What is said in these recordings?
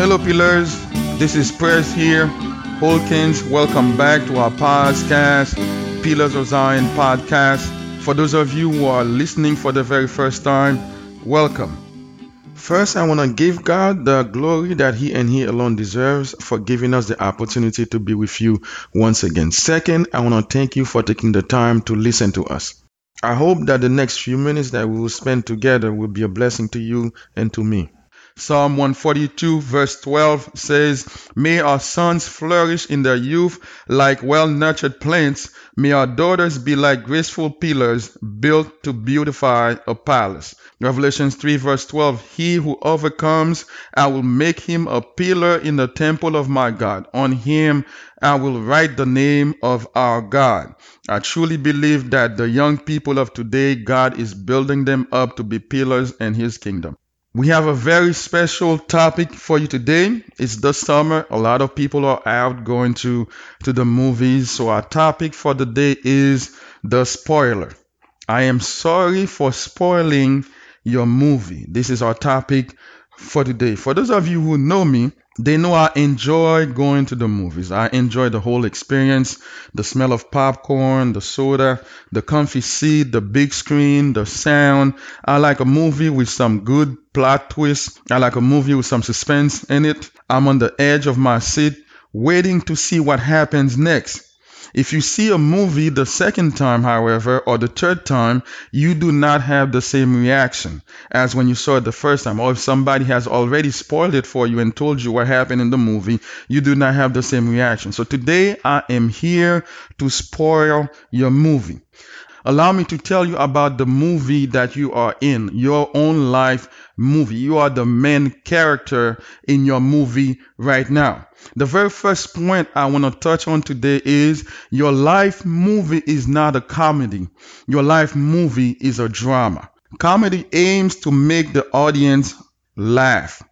Hello, pillars. This is Press here. Holkins, welcome back to our podcast, Pillars of Zion podcast. For those of you who are listening for the very first time, welcome. First, I want to give God the glory that He and He alone deserves for giving us the opportunity to be with you once again. Second, I want to thank you for taking the time to listen to us. I hope that the next few minutes that we will spend together will be a blessing to you and to me. Psalm 142 verse 12 says, May our sons flourish in their youth like well-nurtured plants. May our daughters be like graceful pillars built to beautify a palace. Revelations 3 verse 12, He who overcomes, I will make him a pillar in the temple of my God. On him I will write the name of our God. I truly believe that the young people of today, God is building them up to be pillars in his kingdom. We have a very special topic for you today. It's the summer. A lot of people are out going to, to the movies. So our topic for the day is the spoiler. I am sorry for spoiling your movie. This is our topic for today. For those of you who know me, they know I enjoy going to the movies. I enjoy the whole experience, the smell of popcorn, the soda, the comfy seat, the big screen, the sound. I like a movie with some good plot twist. I like a movie with some suspense in it. I'm on the edge of my seat waiting to see what happens next. If you see a movie the second time, however, or the third time, you do not have the same reaction as when you saw it the first time. Or if somebody has already spoiled it for you and told you what happened in the movie, you do not have the same reaction. So today I am here to spoil your movie. Allow me to tell you about the movie that you are in, your own life movie. You are the main character in your movie right now. The very first point I want to touch on today is your life movie is not a comedy. Your life movie is a drama. Comedy aims to make the audience laugh.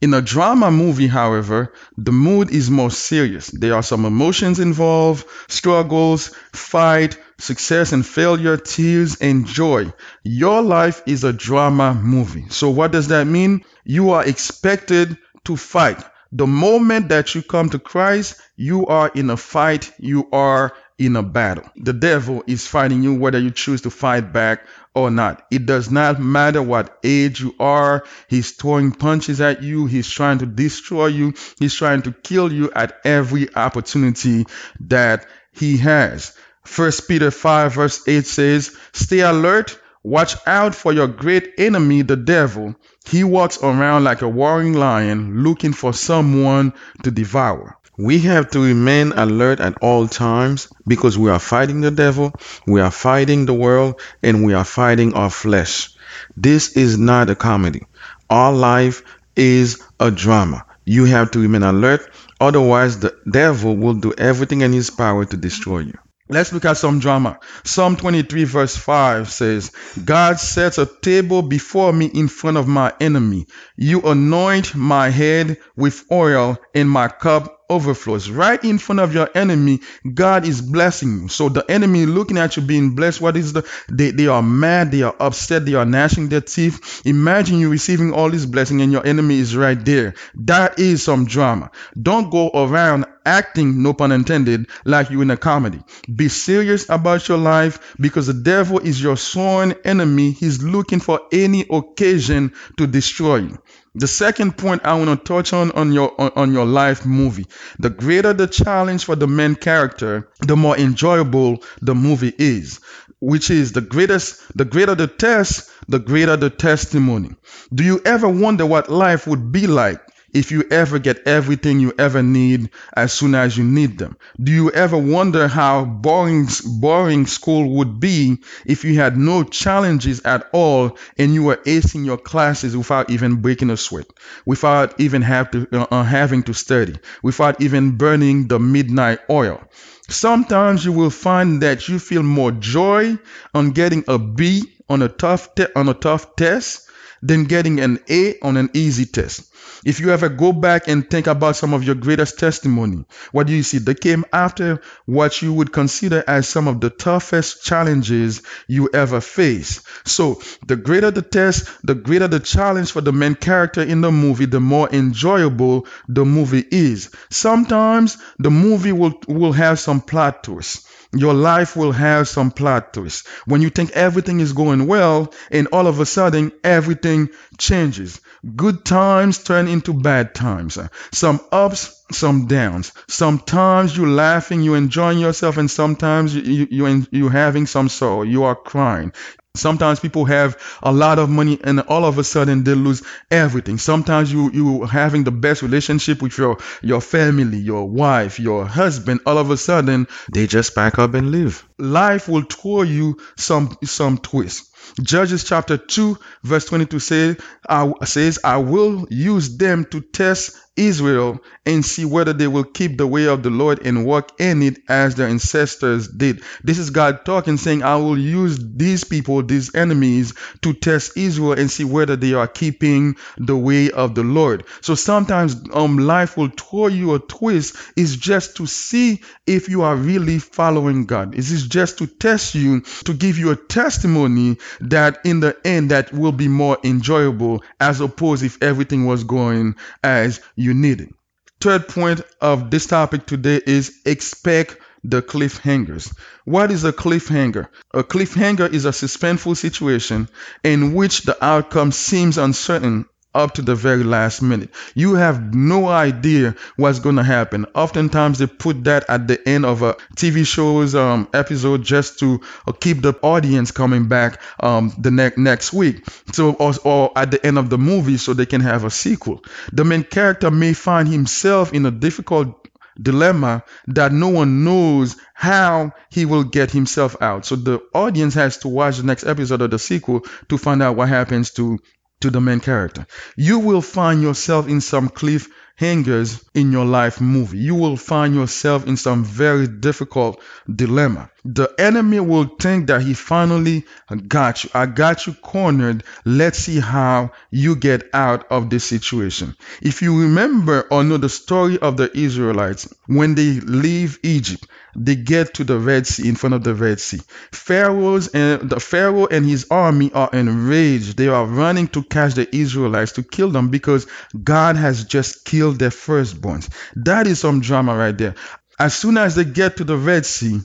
In a drama movie, however, the mood is more serious. There are some emotions involved, struggles, fight, success and failure, tears and joy. Your life is a drama movie. So what does that mean? You are expected to fight. The moment that you come to Christ, you are in a fight, you are in a battle. The devil is fighting you whether you choose to fight back or not. It does not matter what age you are. He's throwing punches at you. He's trying to destroy you. He's trying to kill you at every opportunity that he has. First Peter 5 verse 8 says, Stay alert, watch out for your great enemy, the devil. He walks around like a roaring lion looking for someone to devour. We have to remain alert at all times because we are fighting the devil, we are fighting the world, and we are fighting our flesh. This is not a comedy. Our life is a drama. You have to remain alert, otherwise, the devil will do everything in his power to destroy you. Let's look at some drama. Psalm 23 verse 5 says, God sets a table before me in front of my enemy. You anoint my head with oil and my cup overflows. Right in front of your enemy god is blessing you. So the enemy looking at you being blessed what is the they, they are mad they are upset they are gnashing their teeth. Imagine you receiving all this blessing and your enemy is right there. That is some drama. Don't go around acting no pun intended like you in a comedy. Be serious about your life because the devil is your sworn enemy. He's looking for any occasion to destroy you the second point I want to touch on on your on, your life movie. The greater the challenge for the main character, the more enjoyable the movie is. Which is the greatest the greater the test, the greater the testimony. Do you ever wonder what life would be like if you ever get everything you ever need as soon as you need them? Do you ever wonder how boring, boring school would be if you had no challenges at all and you were acing your classes without even breaking a sweat, without even to, uh, uh having to study, without even burning the midnight oil? Sometimes you will find that you feel more joy on getting a B on a tough te- on a tough test than getting an A on an easy test. If you ever go back and think about some of your greatest testimony, what do you see? They came after what you would consider as some of the toughest challenges you ever face. So the greater the test, the greater the challenge for the main character in the movie, the more enjoyable the movie is. Sometimes the movie will, will have some plot twists your life will have some plot twists. When you think everything is going well, and all of a sudden everything changes. Good times turn into bad times. Some ups, some downs. Sometimes you're laughing, you're enjoying yourself, and sometimes you, you, you, you're having some sorrow. You are crying. Sometimes people have a lot of money and all of a sudden they lose everything. Sometimes you you having the best relationship with your your family, your wife, your husband. All of a sudden they just pack up and leave. Life will throw you some some twist. Judges chapter 2 verse 22 says, I, says, I will use them to test Israel and see whether they will keep the way of the Lord and walk in it as their ancestors did. This is God talking, saying, I will use these people, these enemies, to test Israel and see whether they are keeping the way of the Lord. So sometimes um life will throw you a twist, is just to see if you are really following God. It is just to test you, to give you a testimony that in the end that will be more enjoyable as opposed if everything was going as you needed. Third point of this topic today is expect the cliffhangers. What is a cliffhanger? A cliffhanger is a suspenseful situation in which the outcome seems uncertain up to the very last minute. You have no idea what's going to happen. Oftentimes they put that at the end of a TV show's um, episode just to uh, keep the audience coming back um, the ne- next week. So or, or at the end of the movie so they can have a sequel. The main character may find himself in a difficult dilemma that no one knows how he will get himself out. So the audience has to watch the next episode of the sequel to find out what happens to to the main character. You will find yourself in some cliffhangers in your life movie. You will find yourself in some very difficult dilemma. The enemy will think that he finally got you. I got you cornered. Let's see how you get out of this situation. If you remember or know the story of the Israelites when they leave Egypt, they get to the Red Sea in front of the Red Sea. Pharaoh's and the Pharaoh and his army are enraged. They are running to catch the Israelites to kill them because God has just killed their firstborns. That is some drama right there. As soon as they get to the Red Sea,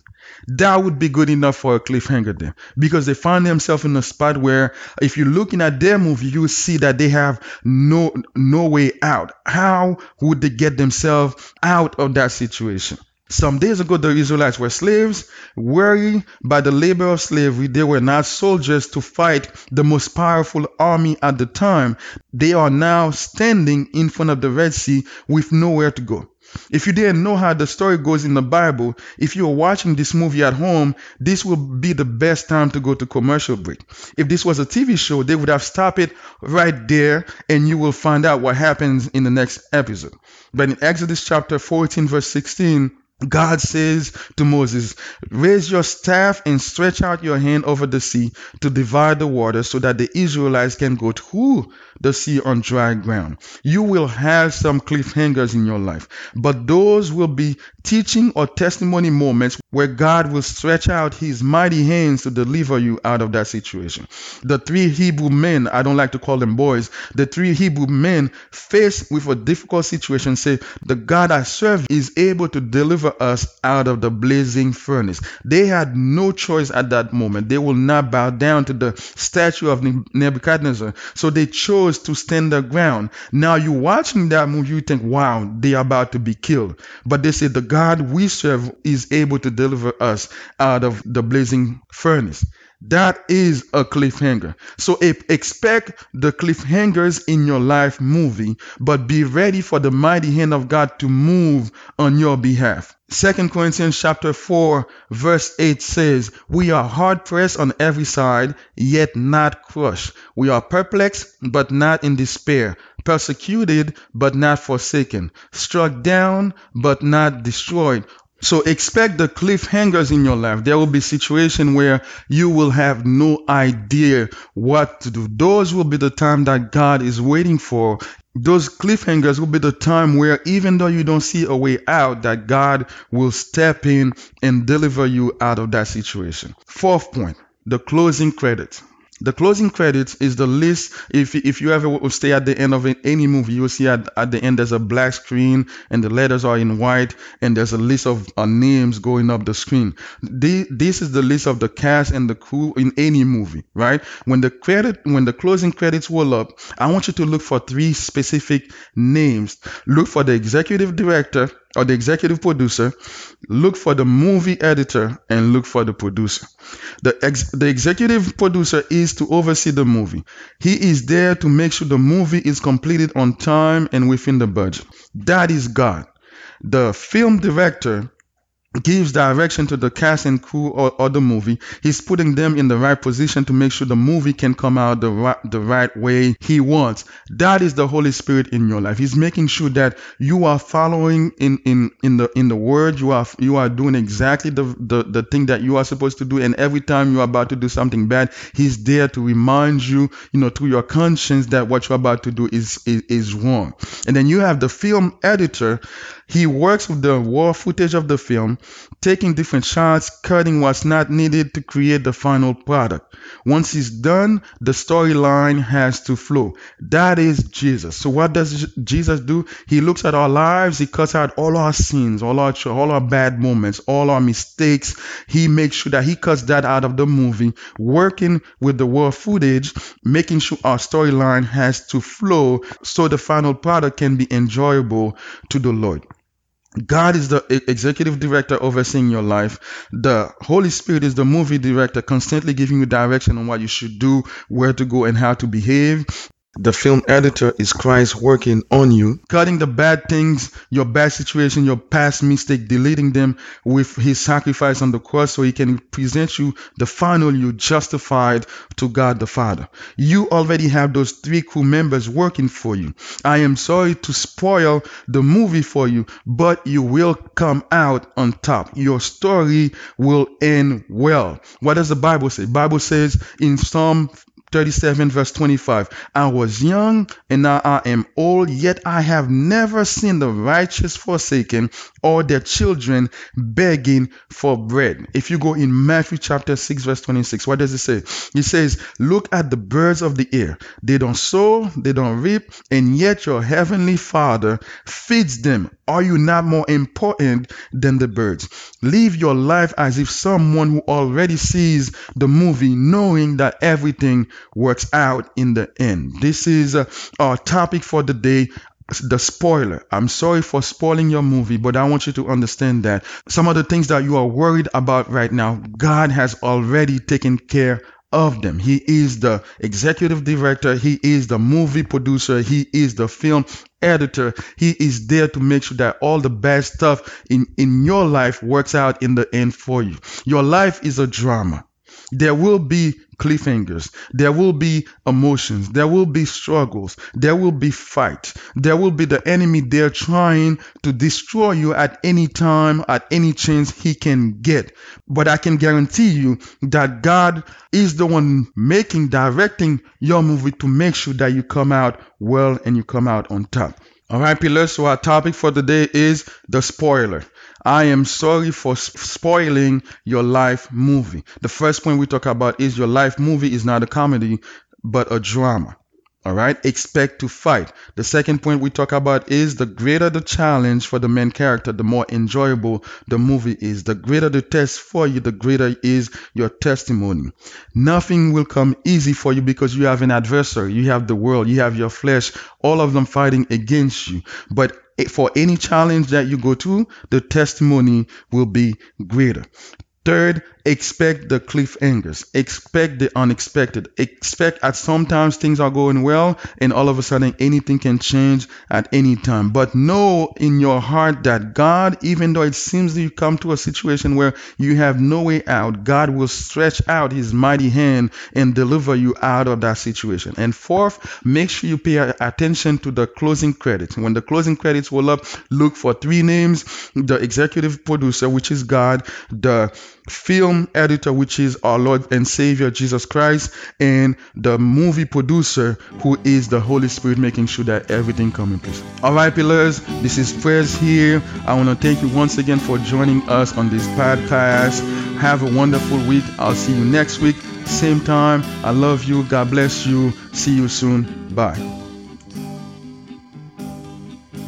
that would be good enough for a cliffhanger there because they find themselves in a spot where if you're looking at their movie you see that they have no no way out how would they get themselves out of that situation some days ago, the Israelites were slaves. Weary by the labor of slavery, they were not soldiers to fight the most powerful army at the time. They are now standing in front of the Red Sea with nowhere to go. If you didn't know how the story goes in the Bible, if you're watching this movie at home, this will be the best time to go to commercial break. If this was a TV show, they would have stopped it right there and you will find out what happens in the next episode. But in Exodus chapter 14, verse 16, God says to Moses, Raise your staff and stretch out your hand over the sea to divide the water so that the Israelites can go through the sea on dry ground. You will have some cliffhangers in your life, but those will be teaching or testimony moments where God will stretch out his mighty hands to deliver you out of that situation. The three Hebrew men, I don't like to call them boys, the three Hebrew men faced with a difficult situation say, The God I serve is able to deliver us out of the blazing furnace. They had no choice at that moment. They will not bow down to the statue of Nebuchadnezzar. So they chose to stand their ground. Now you're watching that movie, you think, wow, they are about to be killed. But they say the God we serve is able to deliver us out of the blazing furnace. That is a cliffhanger. So expect the cliffhangers in your life movie, but be ready for the mighty hand of God to move on your behalf. Second Corinthians chapter 4 verse 8 says, We are hard pressed on every side, yet not crushed. We are perplexed, but not in despair. Persecuted, but not forsaken. Struck down, but not destroyed So expect the cliffhangers in your life. There will be situation where you will have no idea what to do. Those will be the time that God is waiting for. Those cliffhangers will be the time where even though you don't see a way out, that God will step in and deliver you out of that situation. Fourth point, the closing credits. The closing credits is the list. If if you ever stay at the end of any movie, you will see at, at the end there's a black screen and the letters are in white and there's a list of uh, names going up the screen. The, this is the list of the cast and the crew in any movie, right? When the credit when the closing credits roll up, I want you to look for three specific names. Look for the executive director or the executive producer, look for the movie editor and look for the producer. The, ex- the executive producer is to oversee the movie. He is there to make sure the movie is completed on time and within the budget. That is God. The film director gives direction to the cast and crew or, or, the movie. He's putting them in the right position to make sure the movie can come out the right, the right way he wants. That is the Holy Spirit in your life. He's making sure that you are following in, in, in the in the word. You are you are doing exactly the, the, the thing that you are supposed to do. And every time you're about to do something bad, he's there to remind you, you know, through your conscience that what you're about to do is, is, is wrong. And then you have the film editor he works with the raw footage of the film, taking different shots, cutting what's not needed to create the final product. Once he's done, the storyline has to flow. That is Jesus. So what does Jesus do? He looks at our lives, he cuts out all our sins, all our all our bad moments, all our mistakes. He makes sure that he cuts that out of the movie, working with the raw footage, making sure our storyline has to flow so the final product can be enjoyable to the Lord. God is the executive director overseeing your life. The Holy Spirit is the movie director, constantly giving you direction on what you should do, where to go, and how to behave. The film editor is Christ working on you, cutting the bad things, your bad situation, your past mistake, deleting them with his sacrifice on the cross so he can present you the final you justified to God the Father. You already have those three crew members working for you. I am sorry to spoil the movie for you, but you will come out on top. Your story will end well. What does the Bible say? Bible says in Psalm 37 verse 25 i was young and now i am old yet i have never seen the righteous forsaken or their children begging for bread. If you go in matthew chapter 6 verse 26 what does it say? It says look at the birds of the air. They don't sow they don't reap and yet your heavenly father feeds them are you not more important than the birds live your life as if someone who already sees the movie knowing that everything works out in the end. This is uh, our topic for the day the spoiler. I'm sorry for spoiling your movie, but I want you to understand that some of the things that you are worried about right now, God has already taken care of them. He is the executive director, he is the movie producer, he is the film editor. He is there to make sure that all the bad stuff in, in your life works out in the end for you. Your life is a drama. There will be cliffhangers. There will be emotions. There will be struggles. There will be fight. There will be the enemy there trying to destroy you at any time, at any chance he can get. But I can guarantee you that God is the one making, directing your movie to make sure that you come out well and you come out on top. All right, pillars. So our topic for the day is the spoiler. I am sorry for spoiling your life movie. The first point we talk about is your life movie is not a comedy, but a drama. All right, expect to fight. The second point we talk about is the greater the challenge for the main character, the more enjoyable the movie is. The greater the test for you, the greater is your testimony. Nothing will come easy for you because you have an adversary. You have the world, you have your flesh, all of them fighting against you. But for any challenge that you go through, the testimony will be greater. Third, expect the cliffhangers. Expect the unexpected. Expect at sometimes things are going well and all of a sudden anything can change at any time. But know in your heart that God, even though it seems that you come to a situation where you have no way out, God will stretch out his mighty hand and deliver you out of that situation. And fourth, make sure you pay attention to the closing credits. When the closing credits roll up, look for three names, the executive producer, which is God, the film editor, which is our Lord and Savior Jesus Christ, and the movie producer, who is the Holy Spirit, making sure that everything comes in place. All right, pillars, this is Prayers here. I want to thank you once again for joining us on this podcast. Have a wonderful week. I'll see you next week, same time. I love you. God bless you. See you soon. Bye.